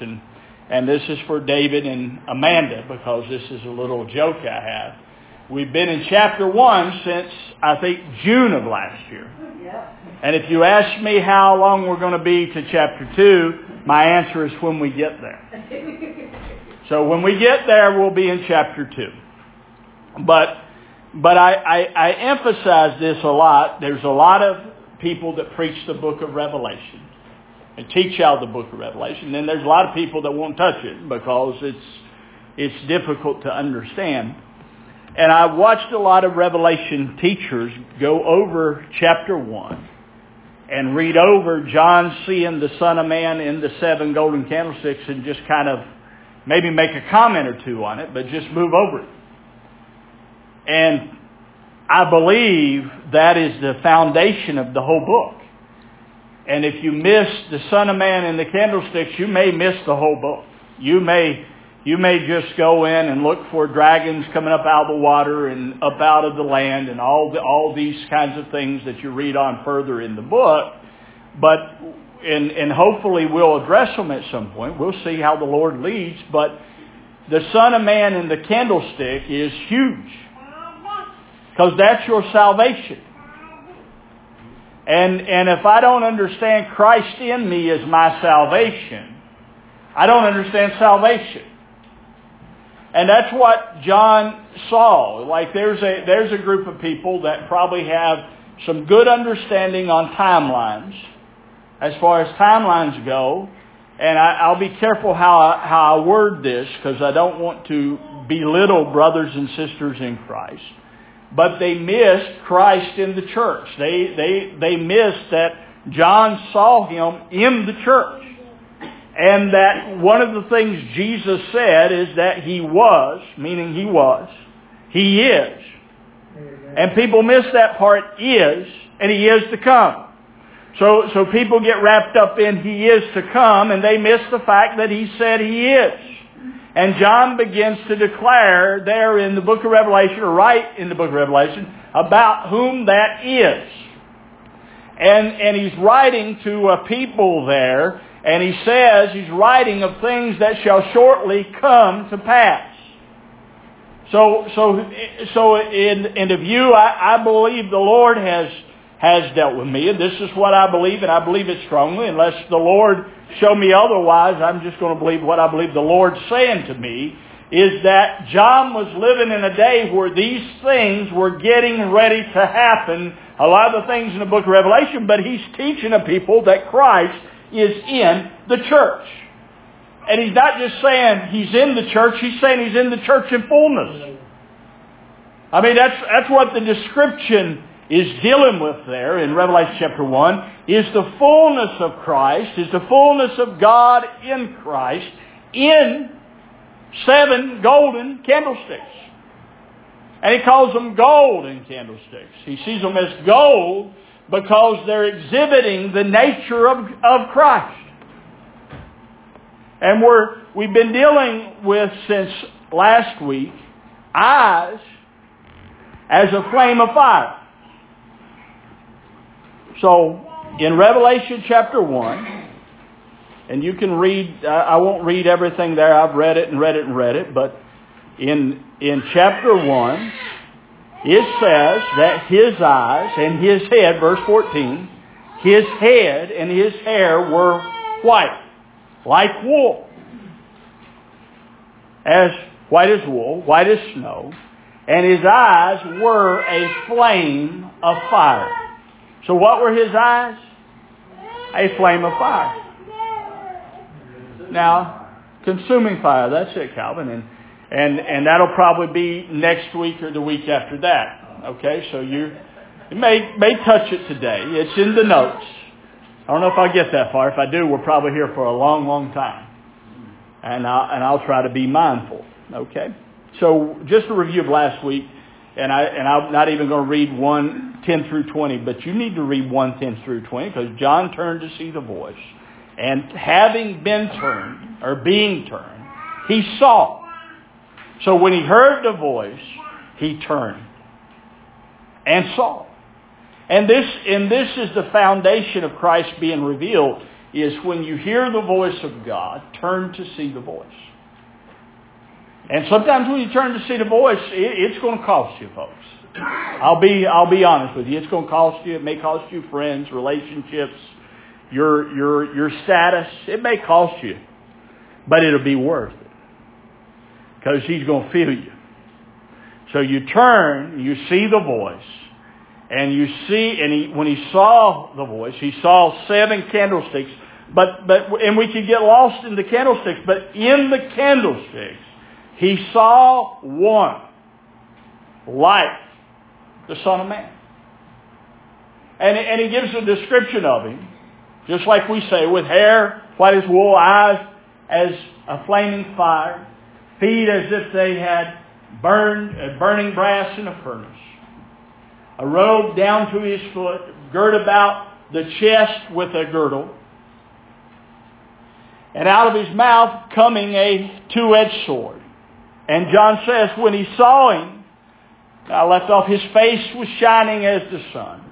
And, and this is for David and Amanda because this is a little joke I have. We've been in chapter 1 since, I think, June of last year. And if you ask me how long we're going to be to chapter 2, my answer is when we get there. So when we get there, we'll be in chapter 2. But, but I, I, I emphasize this a lot. There's a lot of people that preach the book of Revelation and teach out the book of Revelation. And there's a lot of people that won't touch it because it's, it's difficult to understand. And I watched a lot of Revelation teachers go over chapter 1 and read over John seeing the Son of Man in the seven golden candlesticks and just kind of maybe make a comment or two on it, but just move over it. And I believe that is the foundation of the whole book. And if you miss the Son of Man in the candlesticks, you may miss the whole book. You may you may just go in and look for dragons coming up out of the water and up out of the land and all the, all these kinds of things that you read on further in the book. But and, and hopefully we'll address them at some point. We'll see how the Lord leads. But the Son of Man in the candlestick is huge because that's your salvation. And, and if I don't understand Christ in me as my salvation, I don't understand salvation. And that's what John saw. Like there's a, there's a group of people that probably have some good understanding on timelines as far as timelines go. And I, will be careful how I, how I word this because I don't want to belittle brothers and sisters in Christ. But they missed Christ in the church. They, they, they missed that John saw him in the church. And that one of the things Jesus said is that he was, meaning he was, he is. And people miss that part is, and he is to come. So, so people get wrapped up in he is to come, and they miss the fact that he said he is. And John begins to declare there in the book of Revelation, or right in the book of Revelation, about whom that is. And, and he's writing to a people there and he says he's writing of things that shall shortly come to pass. So, so, so in, in the view, I, I believe the Lord has, has dealt with me, and this is what I believe, and I believe it strongly. Unless the Lord show me otherwise, I'm just going to believe what I believe the Lord's saying to me, is that John was living in a day where these things were getting ready to happen. A lot of the things in the book of Revelation, but he's teaching a people that Christ is in the church. And he's not just saying he's in the church, he's saying he's in the church in fullness. I mean, that's, that's what the description is dealing with there in Revelation chapter 1, is the fullness of Christ, is the fullness of God in Christ in seven golden candlesticks. And he calls them golden candlesticks. He sees them as gold because they're exhibiting the nature of, of Christ. And we're, we've been dealing with since last week eyes as a flame of fire. So in Revelation chapter 1, and you can read, I won't read everything there. I've read it and read it and read it. But in, in chapter 1, it says that his eyes and his head, verse 14, his head and his hair were white, like wool. As white as wool, white as snow, and his eyes were a flame of fire. So what were his eyes? A flame of fire. Now, consuming fire, that's it, Calvin. And and and that'll probably be next week or the week after that. Okay, so you you may may touch it today. It's in the notes. I don't know if I'll get that far. If I do, we're probably here for a long, long time, and I'll, and I'll try to be mindful. Okay, so just a review of last week, and I and I'm not even going to read one ten through twenty, but you need to read one ten through twenty because John turned to see the voice, and having been turned or being turned, he saw so when he heard the voice, he turned and saw. And this, and this is the foundation of Christ being revealed is when you hear the voice of God, turn to see the voice. And sometimes when you turn to see the voice, it's going to cost you, folks. I'll be, I'll be honest with you. It's going to cost you. It may cost you friends, relationships, your, your, your status. It may cost you. But it'll be worth it. Because he's going to fill you. So you turn, you see the voice, and you see, and he, when he saw the voice, he saw seven candlesticks, but, but, and we could get lost in the candlesticks, but in the candlesticks, he saw one, like the Son of Man. And, and he gives a description of him, just like we say, with hair white as wool, eyes as a flaming fire, feet as if they had burned, uh, burning brass in a furnace, a robe down to his foot, girt about the chest with a girdle, and out of his mouth coming a two-edged sword. And John says, when he saw him, I left off, his face was shining as the sun.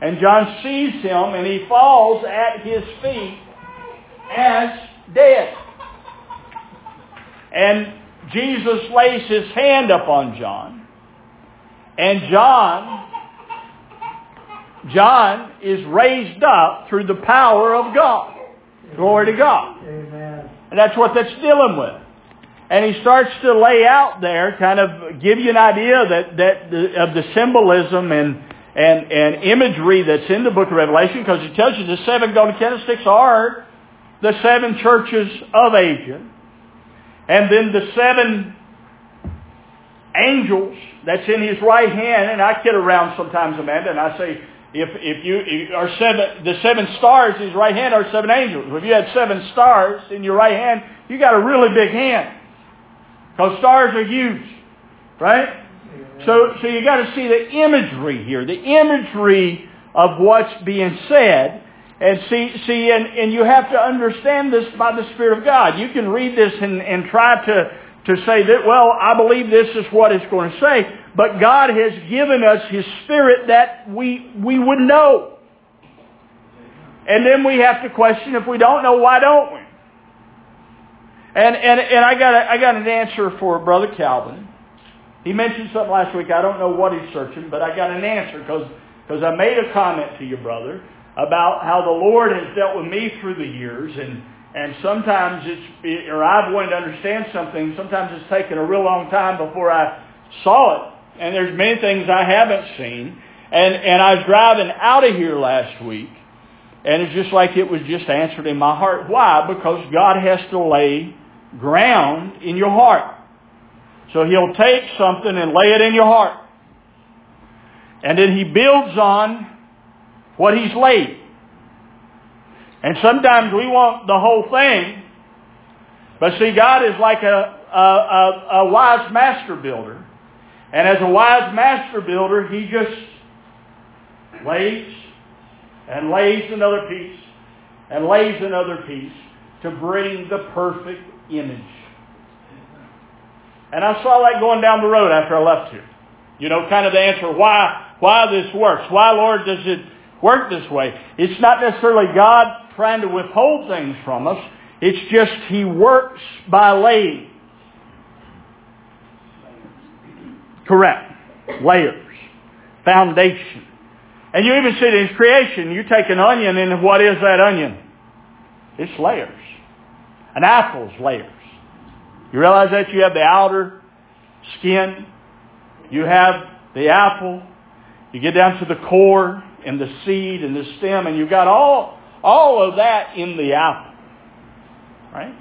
And John sees him and he falls at his feet as dead. And Jesus lays his hand upon John. And John, John is raised up through the power of God. Glory to God. Amen. And that's what that's dealing with. And he starts to lay out there, kind of give you an idea that, that the, of the symbolism and, and, and imagery that's in the book of Revelation, because he tells you the seven golden candlesticks are the seven churches of Asia. And then the seven angels that's in his right hand, and I kid around sometimes, Amanda, and I say, if, if you if, are seven, the seven stars in his right hand are seven angels. If you had seven stars in your right hand, you got a really big hand. Because stars are huge, right? So, so you got to see the imagery here, the imagery of what's being said. And see, see, and, and you have to understand this by the Spirit of God. You can read this and, and try to, to say that, well, I believe this is what it's going to say. But God has given us His Spirit that we, we would know. And then we have to question if we don't know, why don't we? And, and, and I, got a, I got an answer for Brother Calvin. He mentioned something last week. I don't know what he's searching, but I got an answer because I made a comment to you, brother about how the Lord has dealt with me through the years and and sometimes it's or I've wanted to understand something. Sometimes it's taken a real long time before I saw it, and there's many things I haven't seen. And and I was driving out of here last week, and it's just like it was just answered in my heart. Why? Because God has to lay ground in your heart. So He'll take something and lay it in your heart, and then He builds on what he's laid. And sometimes we want the whole thing, but see, God is like a, a, a, a wise master builder. And as a wise master builder, he just lays and lays another piece and lays another piece to bring the perfect image. And I saw that going down the road after I left here. You know, kind of the answer why why this works. Why, Lord, does it work this way. It's not necessarily God trying to withhold things from us. It's just He works by laying. Correct. Layers. Foundation. And you even see it in His creation. You take an onion and what is that onion? It's layers. An apple's layers. You realize that you have the outer skin. You have the apple. You get down to the core and the seed and the stem, and you've got all, all of that in the apple. Right?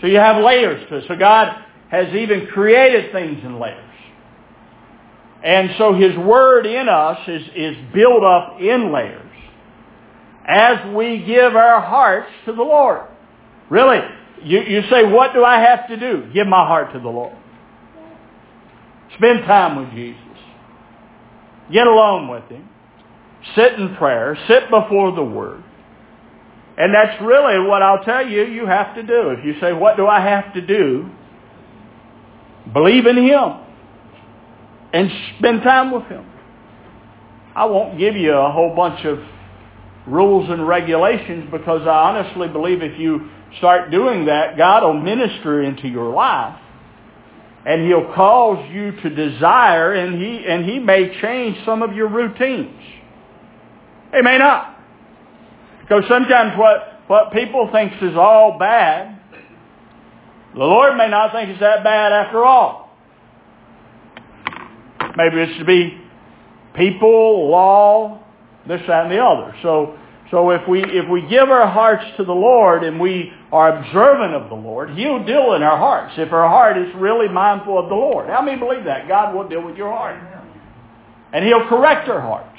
So you have layers to it. So God has even created things in layers. And so His Word in us is, is built up in layers as we give our hearts to the Lord. Really, you, you say, what do I have to do? Give my heart to the Lord. Spend time with Jesus. Get alone with Him. Sit in prayer. Sit before the Word. And that's really what I'll tell you you have to do. If you say, what do I have to do? Believe in Him. And spend time with Him. I won't give you a whole bunch of rules and regulations because I honestly believe if you start doing that, God will minister into your life. And He'll cause you to desire and He, and He may change some of your routines. He may not. Because sometimes what, what people think is all bad, the Lord may not think it's that bad after all. Maybe it's to be people, law, this, that, and the other. So, so if we if we give our hearts to the Lord and we are observant of the Lord, He'll deal in our hearts. If our heart is really mindful of the Lord, how many believe that God will deal with your heart, and He'll correct our hearts.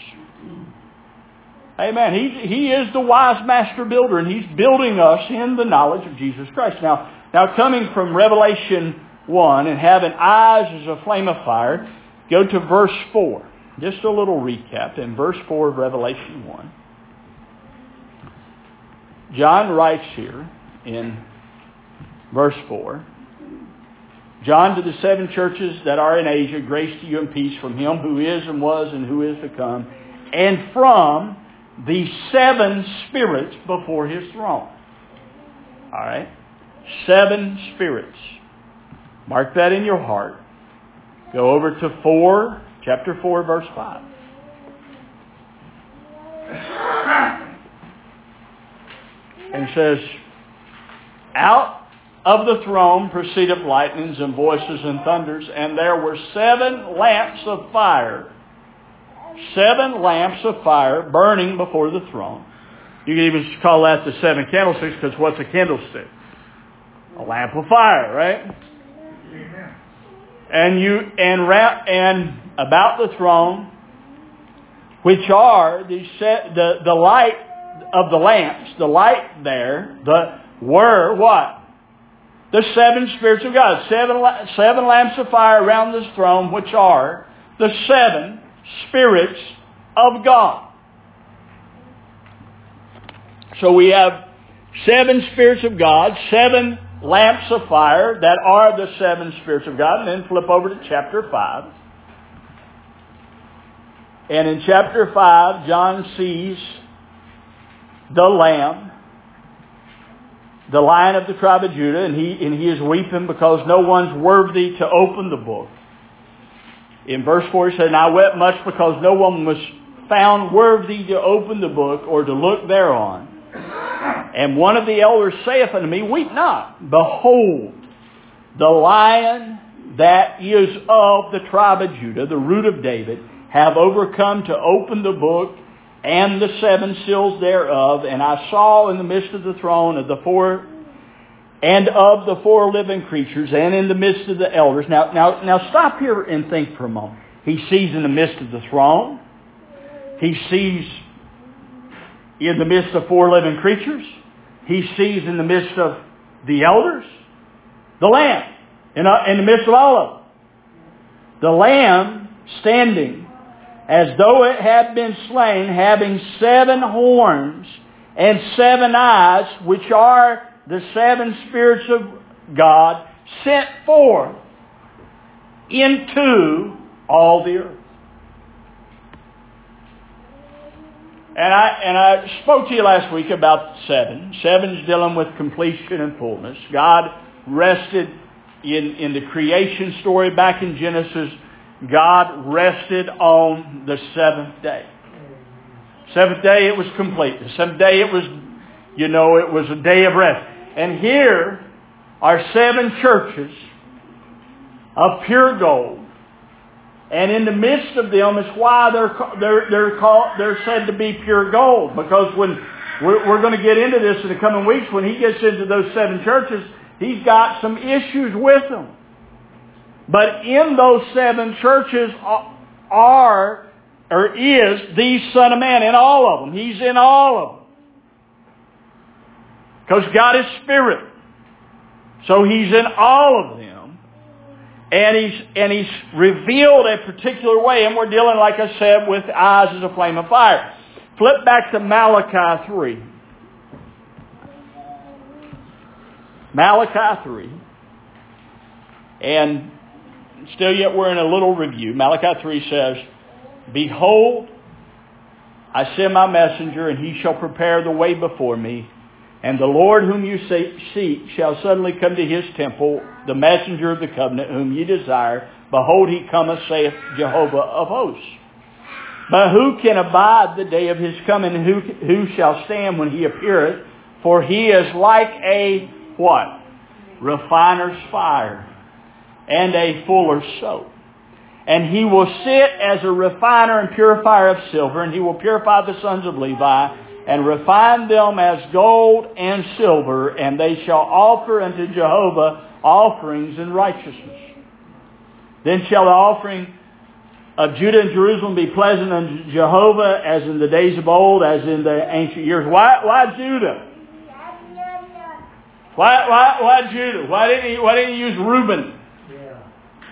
Amen. He he is the wise master builder, and He's building us in the knowledge of Jesus Christ. Now, now coming from Revelation one and having eyes as a flame of fire, go to verse four. Just a little recap in verse 4 of Revelation 1. John writes here in verse 4, John to the seven churches that are in Asia, grace to you and peace from him who is and was and who is to come, and from the seven spirits before his throne. All right? Seven spirits. Mark that in your heart. Go over to 4 Chapter 4, verse 5. And says, Out of the throne proceeded lightnings and voices and thunders, and there were seven lamps of fire, seven lamps of fire burning before the throne. You can even call that the seven candlesticks, because what's a candlestick? A lamp of fire, right? And you and and about the throne, which are the, the, the light of the lamps, the light there, the were what? The seven spirits of God. Seven, seven lamps of fire around this throne, which are the seven spirits of God. So we have seven spirits of God, seven lamps of fire that are the seven spirits of God. And then flip over to chapter 5. And in chapter 5, John sees the Lamb, the Lion of the tribe of Judah, and he, and he is weeping because no one's worthy to open the book. In verse 4 he said, And I wept much because no one was found worthy to open the book or to look thereon. And one of the elders saith unto me, Weep not. Behold, the Lion that is of the tribe of Judah, the root of David, have overcome to open the book and the seven seals thereof. And I saw in the midst of the throne of the four and of the four living creatures and in the midst of the elders. Now, now, now stop here and think for a moment. He sees in the midst of the throne. He sees in the midst of four living creatures. He sees in the midst of the elders. The Lamb in, uh, in the midst of all of them. The Lamb standing as though it had been slain, having seven horns and seven eyes, which are the seven spirits of God, sent forth into all the earth. And I, and I spoke to you last week about seven. Seven's dealing with completion and fullness. God rested in, in the creation story back in Genesis God rested on the seventh day. Seventh day it was complete. The seventh day it was, you know, it was a day of rest. And here are seven churches of pure gold. And in the midst of them is why they're, they're, they're, called, they're said to be pure gold. Because when we're, we're going to get into this in the coming weeks, when he gets into those seven churches, he's got some issues with them. But in those seven churches are, or is, the Son of Man in all of them. He's in all of them. Because God is Spirit. So He's in all of them. And He's, and He's revealed a particular way. And we're dealing, like I said, with eyes as a flame of fire. Flip back to Malachi 3. Malachi 3. And Still yet we're in a little review. Malachi 3 says, Behold, I send my messenger, and he shall prepare the way before me. And the Lord whom you seek shall suddenly come to his temple, the messenger of the covenant whom ye desire. Behold, he cometh, saith Jehovah of hosts. But who can abide the day of his coming? Who, who shall stand when he appeareth? For he is like a what? Refiner's fire and a fuller's soap. And he will sit as a refiner and purifier of silver, and he will purify the sons of Levi, and refine them as gold and silver, and they shall offer unto Jehovah offerings in righteousness. Then shall the offering of Judah and Jerusalem be pleasant unto Jehovah as in the days of old, as in the ancient years. Why, why Judah? Why, why, why Judah? Why didn't he, why didn't he use Reuben?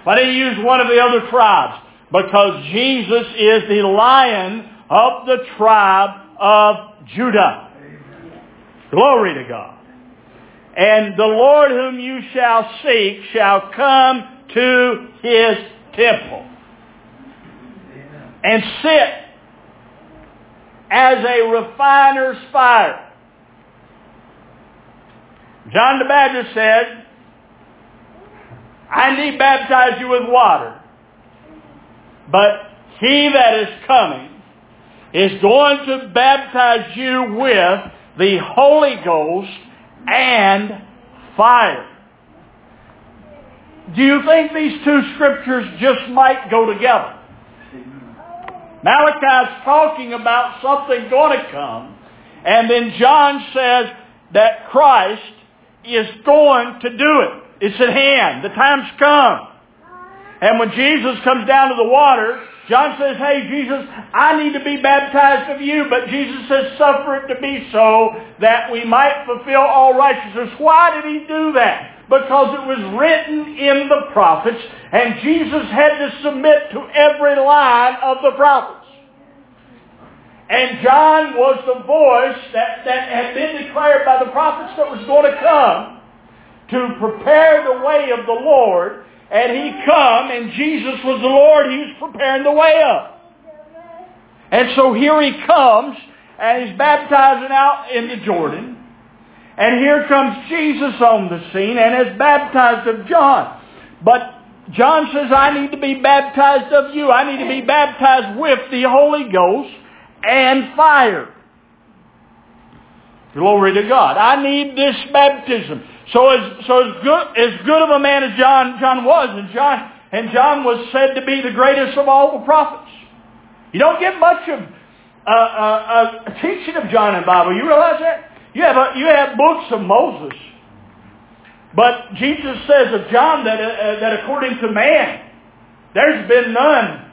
Why didn't he use one of the other tribes? Because Jesus is the lion of the tribe of Judah. Glory to God. And the Lord whom you shall seek shall come to his temple and sit as a refiner's fire. John the Baptist said, I need baptize you with water. But he that is coming is going to baptize you with the Holy Ghost and fire. Do you think these two scriptures just might go together? Malachi's talking about something going to come, and then John says that Christ is going to do it. It's at hand. The time's come. And when Jesus comes down to the water, John says, hey, Jesus, I need to be baptized of you. But Jesus says, suffer it to be so that we might fulfill all righteousness. Why did he do that? Because it was written in the prophets, and Jesus had to submit to every line of the prophets. And John was the voice that, that had been declared by the prophets that was going to come to prepare the way of the Lord. And he come, and Jesus was the Lord. He was preparing the way up. And so here he comes, and he's baptizing out into Jordan. And here comes Jesus on the scene and is baptized of John. But John says, I need to be baptized of you. I need to be baptized with the Holy Ghost and fire. Glory to God. I need this baptism. So as, so as good, as good of a man as John, John was, and John, and John was said to be the greatest of all the prophets. You don't get much of uh, uh, uh, teaching of John in the Bible. You realize that? You have, a, you have books of Moses. But Jesus says of John that, uh, that according to man, there's been none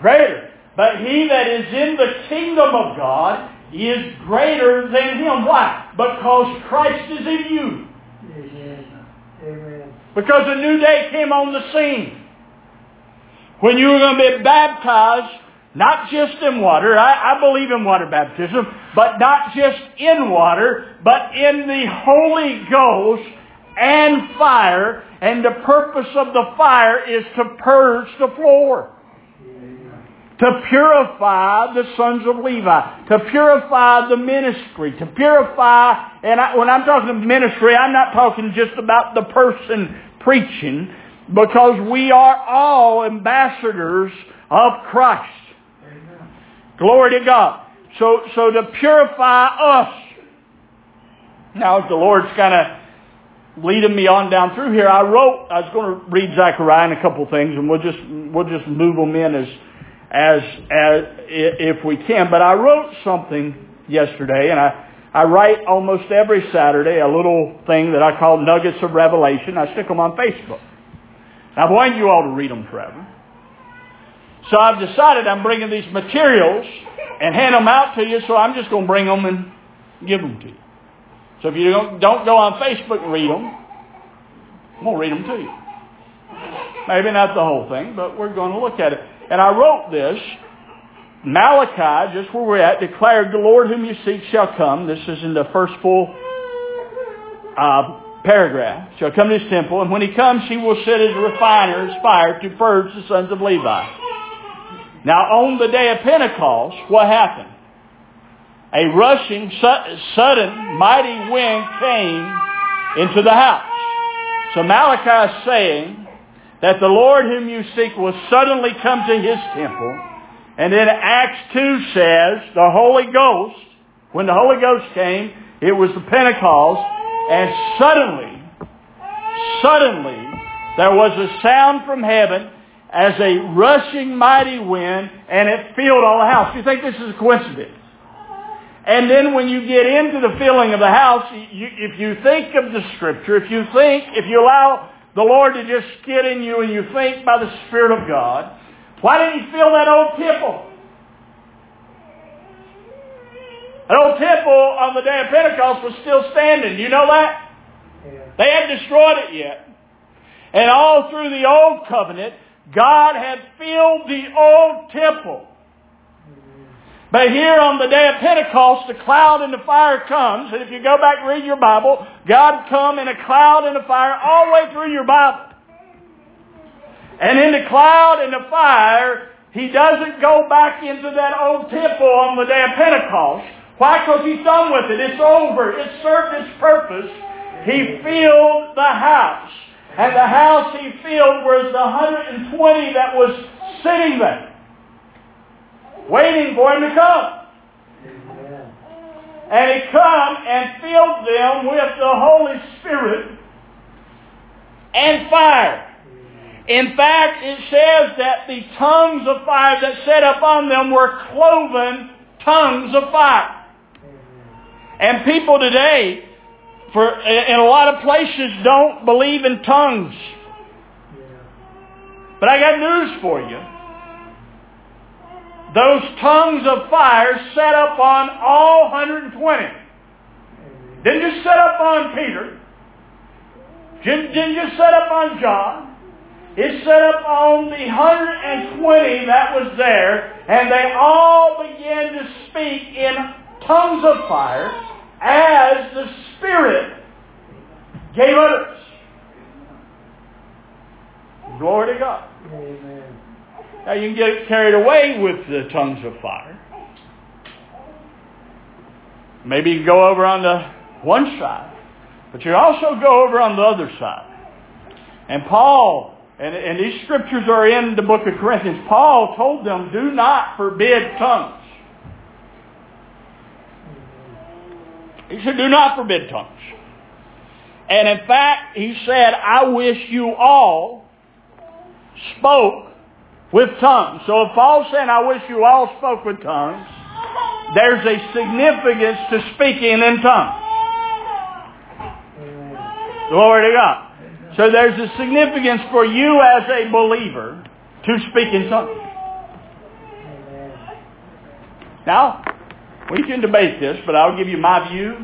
greater. But he that is in the kingdom of God is greater than him. Why? Because Christ is in you. Amen. Because a new day came on the scene. When you were going to be baptized, not just in water, I, I believe in water baptism, but not just in water, but in the Holy Ghost and fire, and the purpose of the fire is to purge the floor to purify the sons of Levi, to purify the ministry, to purify, and I, when I'm talking ministry, I'm not talking just about the person preaching, because we are all ambassadors of Christ. Amen. Glory to God. So, so to purify us. Now, the Lord's kind of leading me on down through here, I wrote, I was going to read Zechariah and a couple things, and we'll just, we'll just move them in as, as, as if we can. But I wrote something yesterday, and I, I write almost every Saturday a little thing that I call Nuggets of Revelation. I stick them on Facebook. I want you all to read them forever. So I've decided I'm bringing these materials and hand them out to you, so I'm just going to bring them and give them to you. So if you don't, don't go on Facebook and read them, I'm going to read them to you. Maybe not the whole thing, but we're going to look at it. And I wrote this. Malachi, just where we're at, declared, The Lord whom you seek shall come. This is in the first full uh, paragraph. Shall come to his temple, and when he comes, he will sit as a refiner's fire to purge the sons of Levi. Now, on the day of Pentecost, what happened? A rushing, sudden, mighty wind came into the house. So Malachi is saying that the Lord whom you seek will suddenly come to his temple. And then Acts 2 says the Holy Ghost, when the Holy Ghost came, it was the Pentecost, and suddenly, suddenly, there was a sound from heaven as a rushing mighty wind, and it filled all the house. You think this is a coincidence? And then when you get into the filling of the house, you, if you think of the Scripture, if you think, if you allow the Lord to just get in you and you think by the Spirit of God, why didn't He fill that old temple? That old temple on the day of Pentecost was still standing. You know that? Yeah. They hadn't destroyed it yet. And all through the old covenant, God had filled the old temple. But here on the day of Pentecost, the cloud and the fire comes. And if you go back and read your Bible, God come in a cloud and a fire all the way through your Bible. And in the cloud and the fire, he doesn't go back into that old temple on the day of Pentecost. Why? Because he's done with it. It's over. It served its purpose. He filled the house. And the house he filled was the 120 that was sitting there waiting for him to come. And he come and filled them with the Holy Spirit and fire. In fact, it says that the tongues of fire that set upon them were cloven tongues of fire. And people today, for in a lot of places, don't believe in tongues. But I got news for you those tongues of fire set up on all 120. Didn't just set up on Peter. Didn't, just set up on John. It set up on the 120 that was there, and they all began to speak in tongues of fire as the Spirit gave utterance. Glory to God. Amen. Now you can get carried away with the tongues of fire. Maybe you can go over on the one side, but you also go over on the other side. And Paul, and, and these scriptures are in the book of Corinthians, Paul told them, do not forbid tongues. He said, do not forbid tongues. And in fact, he said, I wish you all spoke with tongues. So if Paul's saying, I wish you all spoke with tongues, there's a significance to speaking in tongues. Glory to God. So there's a significance for you as a believer to speak in tongues. Now, we can debate this, but I'll give you my view.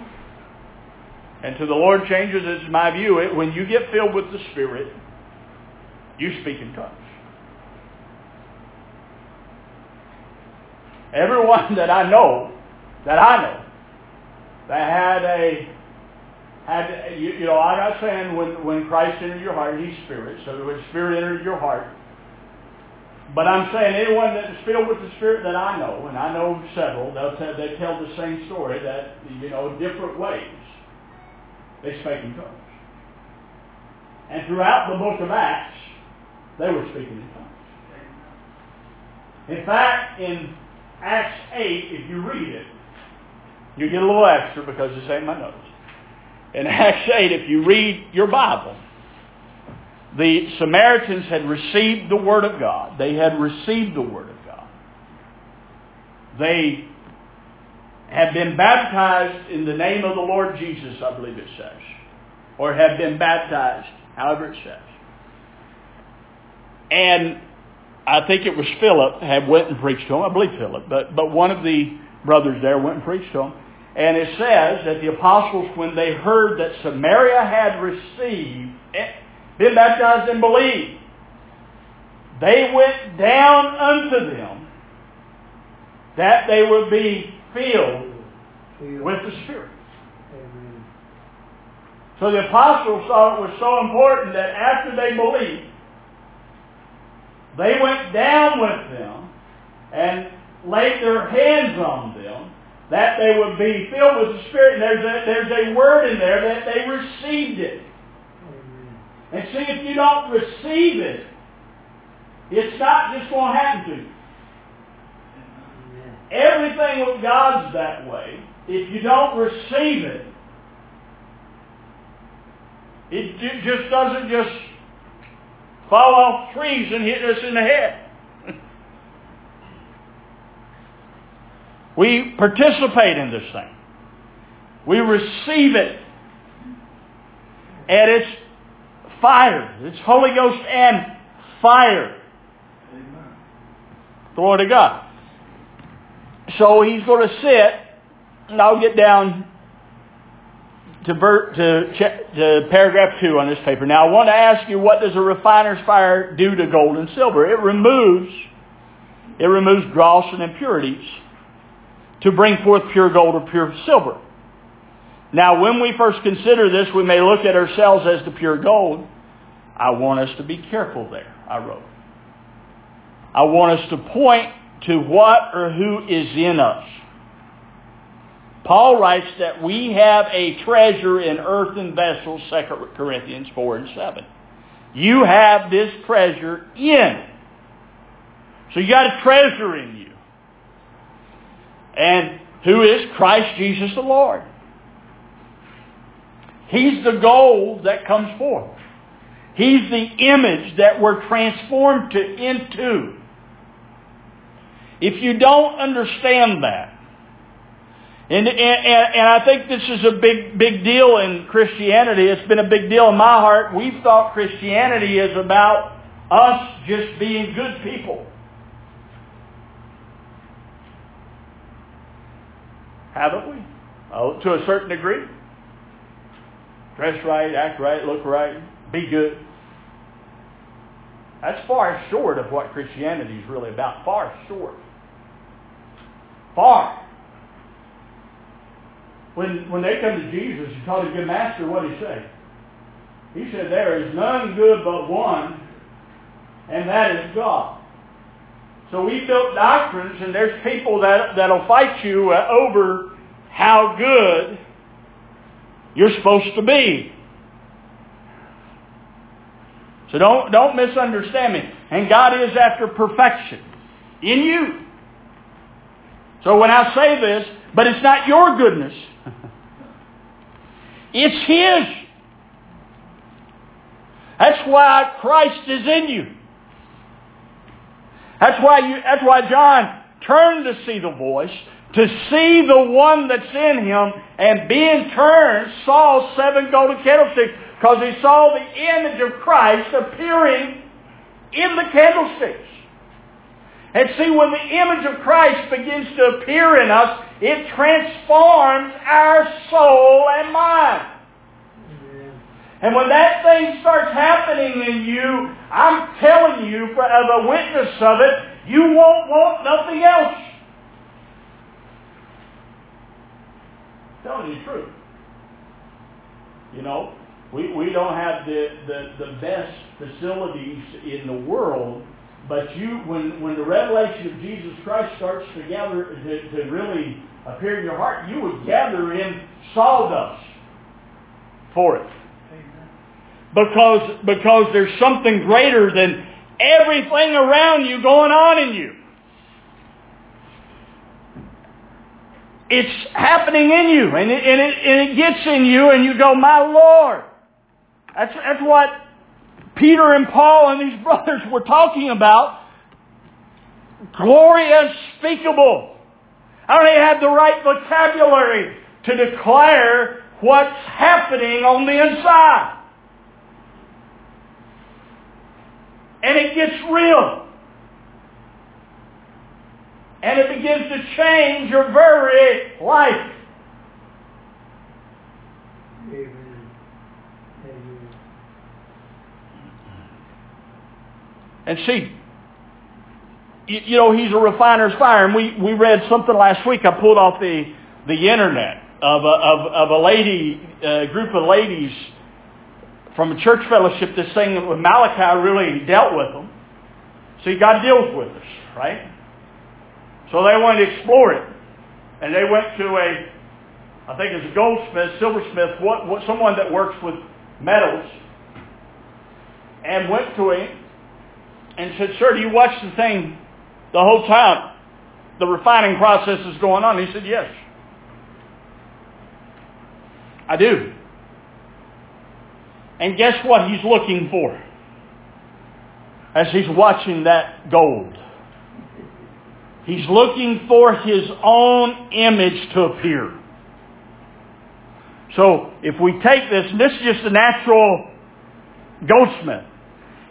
And to the Lord changes, it's my view. When you get filled with the Spirit, you speak in tongues. Everyone that I know, that I know, that had a had you, you know, I'm not saying when when Christ entered your heart, He's Spirit, so when Spirit entered your heart. But I'm saying anyone that is filled with the Spirit that I know, and I know several, they'll tell, they tell the same story that you know different ways they spake in tongues. And throughout the book of Acts, they were speaking in tongues. In fact, in Acts 8, if you read it, you get a little extra because this ain't my notes. In Acts 8, if you read your Bible, the Samaritans had received the Word of God. They had received the Word of God. They had been baptized in the name of the Lord Jesus, I believe it says. Or had been baptized, however it says. And I think it was Philip had went and preached to him. I believe Philip, but but one of the brothers there went and preached to him. And it says that the apostles, when they heard that Samaria had received, been baptized and believed, they went down unto them that they would be filled with the Spirit. So the apostles thought it was so important that after they believed, they went down with them and laid their hands on them, that they would be filled with the Spirit. And there's a, there's a word in there that they received it. Amen. And see, if you don't receive it, it's not just going to happen to you. Amen. Everything with God's that way. If you don't receive it, it just doesn't just fall off trees and hit us in the head. we participate in this thing. We receive it. And it's fire. It's Holy Ghost and fire. Amen. Glory to God. So he's going to sit, and I'll get down to, ver- to, to paragraph 2 on this paper. Now, I want to ask you, what does a refiner's fire do to gold and silver? It removes, it removes dross and impurities to bring forth pure gold or pure silver. Now, when we first consider this, we may look at ourselves as the pure gold. I want us to be careful there, I wrote. I want us to point to what or who is in us. Paul writes that we have a treasure in earthen vessels, 2 Corinthians 4 and 7. You have this treasure in. So you got a treasure in you. And who is Christ Jesus the Lord? He's the gold that comes forth. He's the image that we're transformed to, into. If you don't understand that, and, and, and I think this is a big, big deal in Christianity. It's been a big deal in my heart. We've thought Christianity is about us just being good people. Haven't we? Oh, to a certain degree. Dress right, act right, look right, be good. That's far short of what Christianity is really about. Far short. Far. When, when they come to Jesus, he told him, good master, what did he say? He said, there is none good but one, and that is God. So we built doctrines, and there's people that, that'll fight you uh, over how good you're supposed to be. So don't, don't misunderstand me. And God is after perfection in you. So when I say this, but it's not your goodness. It's His. That's why Christ is in you. That's why you, that's why John turned to see the voice, to see the one that's in him, and being turned, saw seven golden candlesticks, because he saw the image of Christ appearing in the candlesticks. And see, when the image of Christ begins to appear in us, it transforms our soul. And when that thing starts happening in you, I'm telling you, for, as a witness of it, you won't want nothing else. I'm telling you the truth. You know, we, we don't have the, the, the best facilities in the world, but you when when the revelation of Jesus Christ starts to gather to, to really appear in your heart, you would gather in sawdust for it. Because because there's something greater than everything around you going on in you. It's happening in you, and it, and it, and it gets in you, and you go, my Lord. That's, that's what Peter and Paul and these brothers were talking about. Glory unspeakable. I don't even have the right vocabulary to declare what's happening on the inside. And it gets real. And it begins to change your very life. And see, you, you know, he's a refiner's fire. And we, we read something last week. I pulled off the, the internet of a, of, of a lady, a group of ladies from a church fellowship this thing with Malachi really dealt with them. See, God deals with us, right? So they wanted to explore it. And they went to a, I think it's a goldsmith, silversmith, what, what, someone that works with metals, and went to him and said, sir, do you watch the thing the whole time? The refining process is going on. He said, yes. I do. And guess what he's looking for? As he's watching that gold. He's looking for his own image to appear. So if we take this, and this is just a natural goldsmith.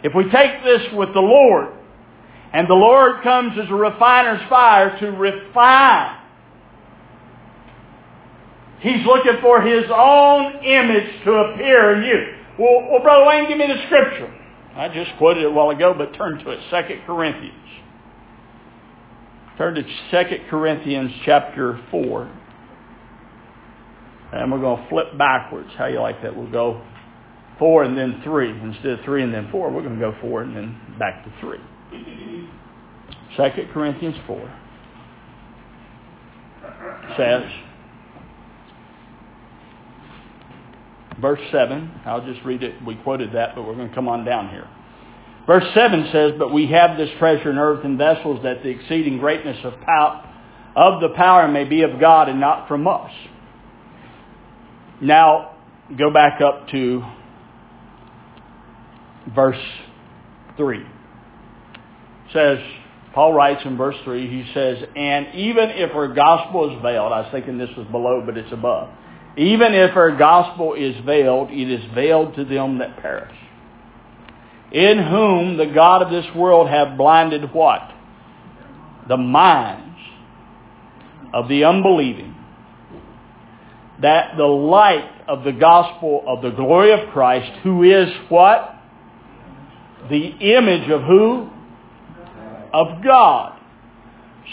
If we take this with the Lord, and the Lord comes as a refiner's fire to refine, He's looking for His own image to appear in you. Well, well, Brother Wayne, give me the scripture. I just quoted it a while ago, but turn to it. Second Corinthians. Turn to Second Corinthians chapter 4. And we're going to flip backwards. How you like that? We'll go 4 and then 3. Instead of 3 and then 4, we're going to go 4 and then back to 3. Second Corinthians 4 says, verse 7, I'll just read it. We quoted that, but we're going to come on down here. Verse 7 says, But we have this treasure in earthen vessels that the exceeding greatness of, pow- of the power may be of God and not from us. Now, go back up to verse 3. It says, Paul writes in verse 3, he says, And even if our gospel is veiled, I was thinking this was below, but it's above. Even if our gospel is veiled, it is veiled to them that perish. In whom the God of this world have blinded what? The minds of the unbelieving. That the light of the gospel of the glory of Christ, who is what? The image of who? Of God.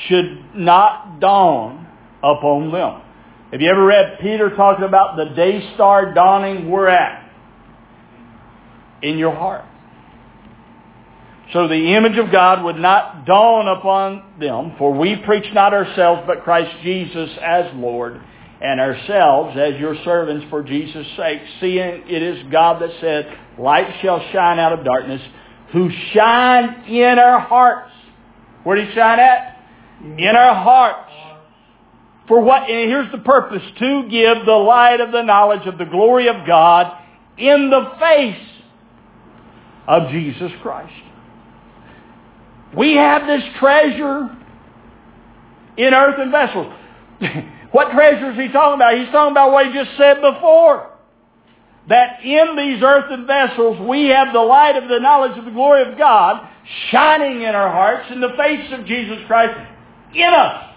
Should not dawn upon them. Have you ever read Peter talking about the day star dawning we're at? In your heart. So the image of God would not dawn upon them, for we preach not ourselves, but Christ Jesus as Lord, and ourselves as your servants for Jesus' sake, seeing it is God that said, Light shall shine out of darkness, who shine in our hearts. Where did he shine at? In our hearts. For what, and here's the purpose, to give the light of the knowledge of the glory of God in the face of Jesus Christ. We have this treasure in earthen vessels. what treasure is he talking about? He's talking about what he just said before. That in these earthen vessels we have the light of the knowledge of the glory of God shining in our hearts in the face of Jesus Christ in us.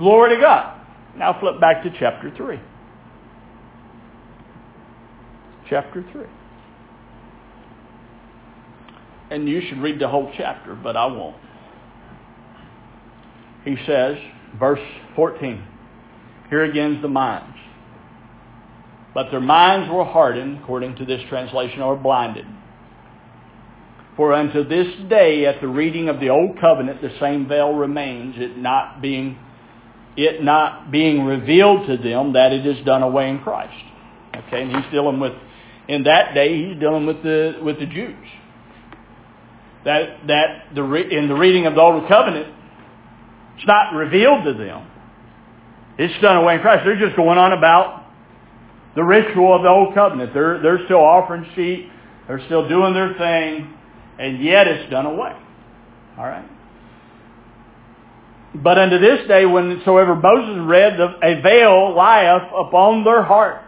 Glory to God. Now flip back to chapter 3. Chapter 3. And you should read the whole chapter, but I won't. He says, verse 14, here again's the minds. But their minds were hardened, according to this translation, or blinded. For unto this day, at the reading of the old covenant, the same veil remains, it not being, it not being revealed to them that it is done away in Christ. Okay, and he's dealing with, in that day, he's dealing with the with the Jews that that the in the reading of the old covenant, it's not revealed to them. It's done away in Christ. They're just going on about the ritual of the old covenant. They're they're still offering sheep. They're still doing their thing, and yet it's done away. All right. But unto this day, whensoever Moses read, a veil lieth upon their heart.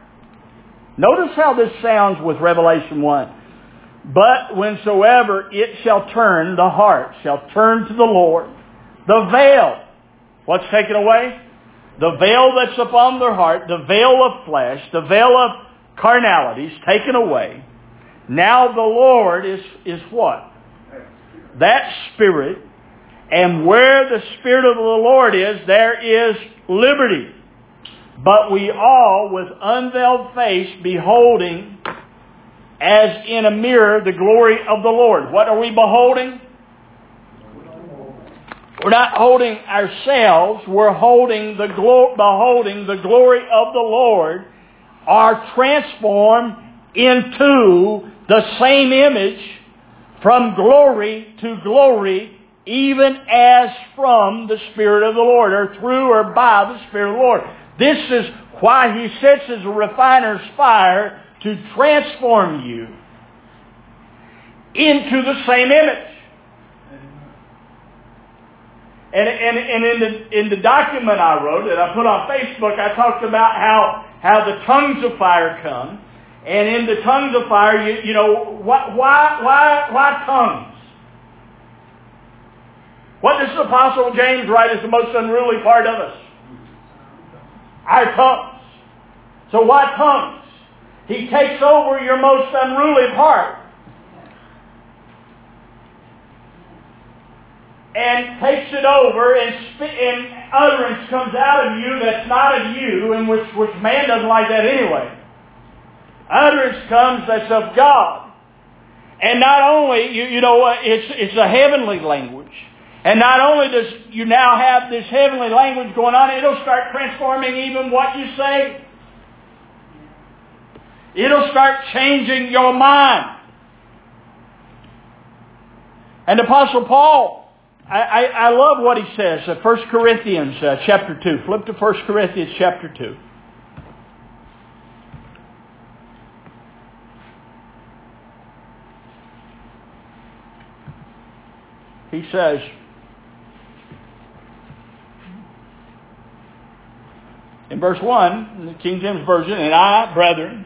Notice how this sounds with Revelation 1. But whensoever it shall turn, the heart shall turn to the Lord. The veil, what's taken away? The veil that's upon their heart, the veil of flesh, the veil of carnality is taken away. Now the Lord is, is what? That Spirit. And where the Spirit of the Lord is, there is liberty. But we all, with unveiled face, beholding as in a mirror the glory of the Lord. What are we beholding? We're not holding ourselves, we're holding the glo- beholding the glory of the Lord, are transformed into the same image from glory to glory, even as from the Spirit of the Lord, or through or by the Spirit of the Lord. This is why He sits as a refiner's fire to transform you into the same image. And, and, and in, the, in the document I wrote that I put on Facebook, I talked about how, how the tongues of fire come. And in the tongues of fire, you, you know, why, why, why, why tongues? What does the Apostle James write is the most unruly part of us? Our tongues. So why tongues? He takes over your most unruly part and takes it over and, and utterance comes out of you that's not of you and which, which man doesn't like that anyway. Utterance comes that's of God. And not only, you, you know, it's, it's a heavenly language. And not only does you now have this heavenly language going on, it'll start transforming even what you say. It'll start changing your mind. And Apostle Paul, I, I, I love what he says. Uh, 1 Corinthians uh, chapter 2. Flip to 1 Corinthians chapter 2. He says, in verse 1, in the King James Version, And I, brethren,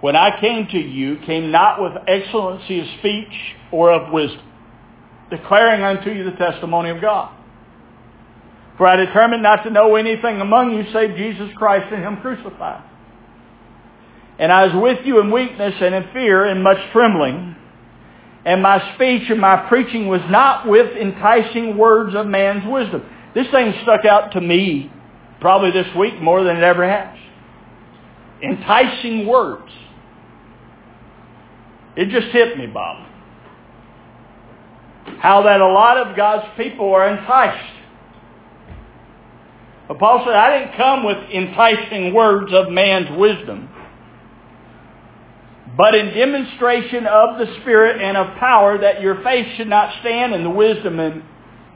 when I came to you, came not with excellency of speech or of wisdom declaring unto you the testimony of God. For I determined not to know anything among you save Jesus Christ and Him crucified. And I was with you in weakness and in fear and much trembling. And my speech and my preaching was not with enticing words of man's wisdom. This thing stuck out to me probably this week more than it ever has. Enticing words. It just hit me, Bob how that a lot of God's people are enticed. But Paul said, I didn't come with enticing words of man's wisdom, but in demonstration of the Spirit and of power that your faith should not stand in the wisdom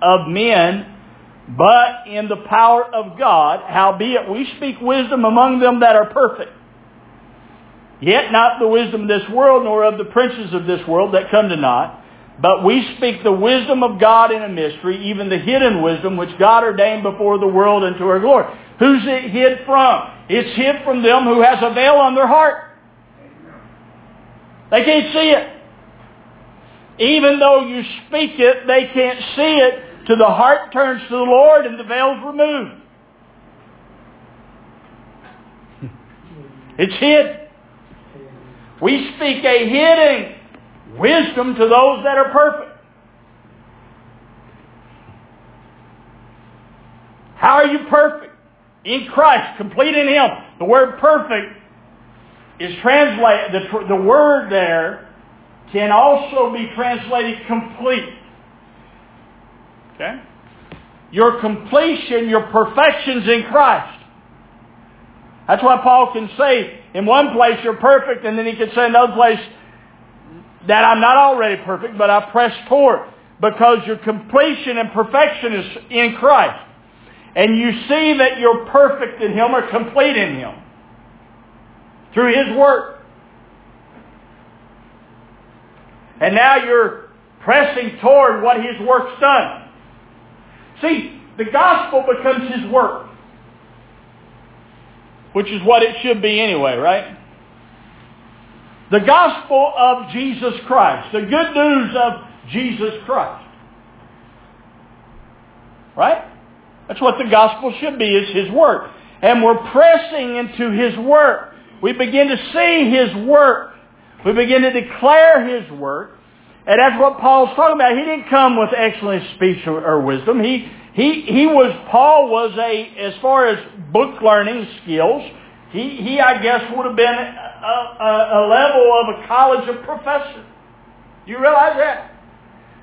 of men, but in the power of God. Howbeit we speak wisdom among them that are perfect. Yet not the wisdom of this world, nor of the princes of this world that come to naught. But we speak the wisdom of God in a mystery, even the hidden wisdom which God ordained before the world unto our glory. Who's it hid from? It's hid from them who has a veil on their heart. They can't see it. Even though you speak it, they can't see it till the heart turns to the Lord and the veil's removed. It's hid. We speak a hidden wisdom to those that are perfect. How are you perfect? In Christ, complete in Him. The word perfect is translated, the, the word there can also be translated complete. Okay? Your completion, your perfection's in Christ. That's why Paul can say in one place you're perfect, and then he can say in another place that I'm not already perfect, but I press toward because your completion and perfection is in Christ. And you see that you're perfect in Him or complete in Him through His work. And now you're pressing toward what His work's done. See, the gospel becomes His work, which is what it should be anyway, right? The gospel of Jesus Christ. The good news of Jesus Christ. Right? That's what the gospel should be, is His work. And we're pressing into His work. We begin to see His work. We begin to declare His work. And that's what Paul's talking about. He didn't come with excellent speech or, or wisdom. He, he, he was, Paul was a, as far as book learning skills, He, he I guess, would have been a, a, a level of a college of professor. You realize that?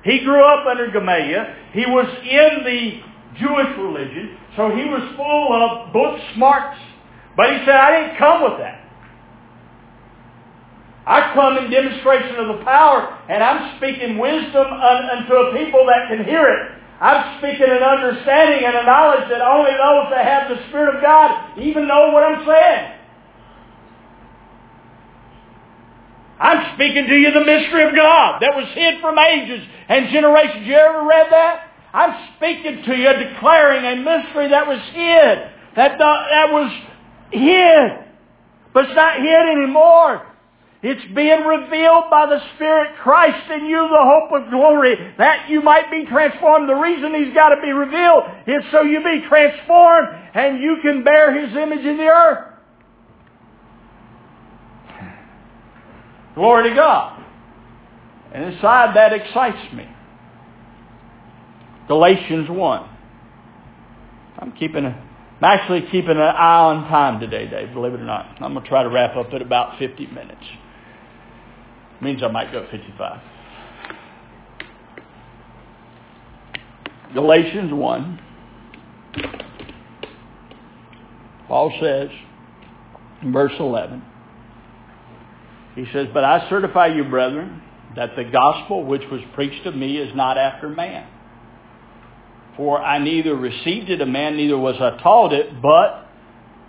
He grew up under Gamaliel. He was in the Jewish religion, so he was full of book smarts. But he said, I didn't come with that. I come in demonstration of the power, and I'm speaking wisdom unto a people that can hear it. I'm speaking an understanding and a knowledge that only those that have the Spirit of God even know what I'm saying. I'm speaking to you the mystery of God that was hid from ages and generations. You ever read that? I'm speaking to you declaring a mystery that was hid. That, that was hid. But it's not hid anymore. It's being revealed by the Spirit Christ in you, the hope of glory, that you might be transformed. The reason He's got to be revealed is so you be transformed and you can bear His image in the earth. Glory to God. And inside that excites me. Galatians 1. I'm keeping a, I'm actually keeping an eye on time today, Dave, believe it or not. I'm going to try to wrap up at about 50 minutes. Means I might go 55. Galatians 1. Paul says in verse 11, he says, But I certify you, brethren, that the gospel which was preached to me is not after man. For I neither received it of man, neither was I taught it, but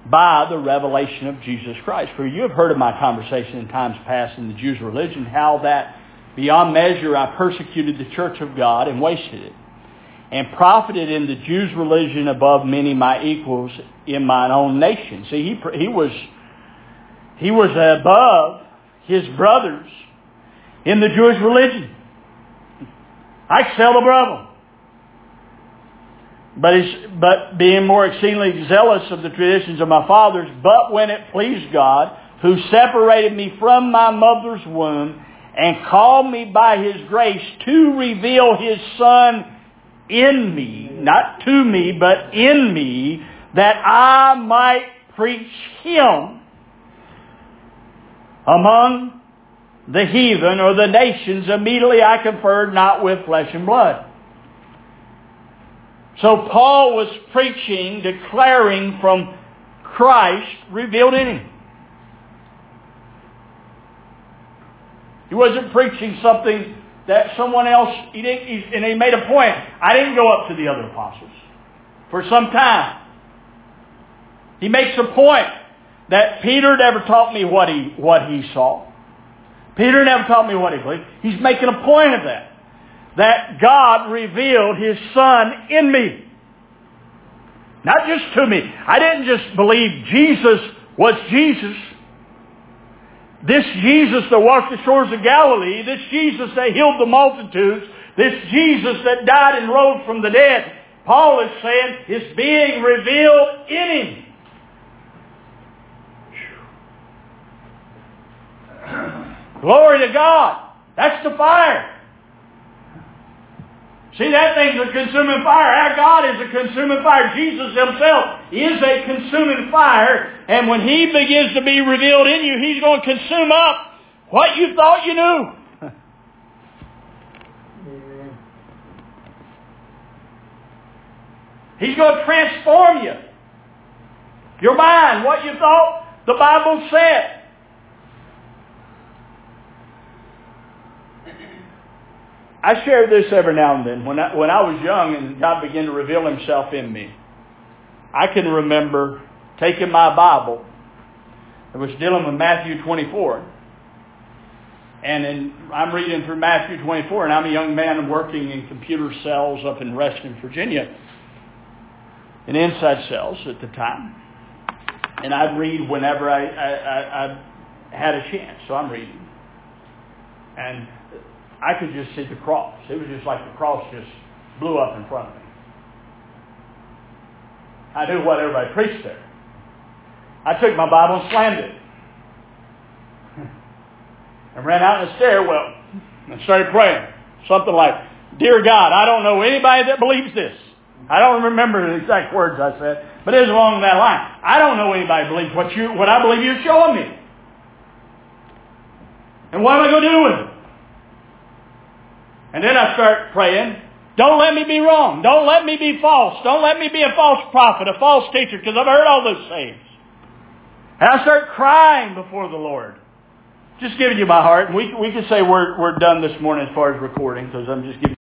by the revelation of Jesus Christ. For you have heard of my conversation in times past in the Jews' religion, how that beyond measure I persecuted the church of God and wasted it, and profited in the Jews' religion above many my equals in mine own nation. See, he, he was he was above his brothers in the Jewish religion. I excelled above them but, but being more exceedingly zealous of the traditions of my fathers, but when it pleased God, who separated me from my mother's womb and called me by his grace to reveal his son in me, not to me, but in me, that I might preach him among the heathen or the nations, immediately I conferred not with flesh and blood so Paul was preaching, declaring from Christ revealed in him. He wasn't preaching something that someone else, he didn't, he, and he made a point. I didn't go up to the other apostles for some time. He makes a point that Peter never taught me what he, what he saw. Peter never taught me what he believed. He's making a point of that that God revealed His Son in me. Not just to me. I didn't just believe Jesus was Jesus. This Jesus that walked the shores of Galilee, this Jesus that healed the multitudes, this Jesus that died and rose from the dead, Paul is saying is being revealed in him. Glory to God. That's the fire. See, that thing's a consuming fire. Our God is a consuming fire. Jesus himself is a consuming fire. And when he begins to be revealed in you, he's going to consume up what you thought you knew. He's going to transform you. Your mind, what you thought the Bible said. I share this every now and then. When I, when I was young and God began to reveal himself in me, I can remember taking my Bible. It was dealing with Matthew 24. And in, I'm reading through Matthew 24, and I'm a young man working in computer cells up in Reston, Virginia, in inside cells at the time. And I'd read whenever I, I, I, I had a chance, so I'm reading. And I could just see the cross. It was just like the cross just blew up in front of me. I knew what everybody preached there. I took my Bible and slammed it. and ran out in the stairwell and started praying. Something like, Dear God, I don't know anybody that believes this. I don't remember the exact words I said, but it was along that line. I don't know anybody believes what you what I believe you're showing me. And what am I going to do with it? And then I start praying, don't let me be wrong. Don't let me be false. Don't let me be a false prophet, a false teacher, because I've heard all those things. And I start crying before the Lord. Just giving you my heart. And we, we can say we're, we're done this morning as far as recording, because I'm just giving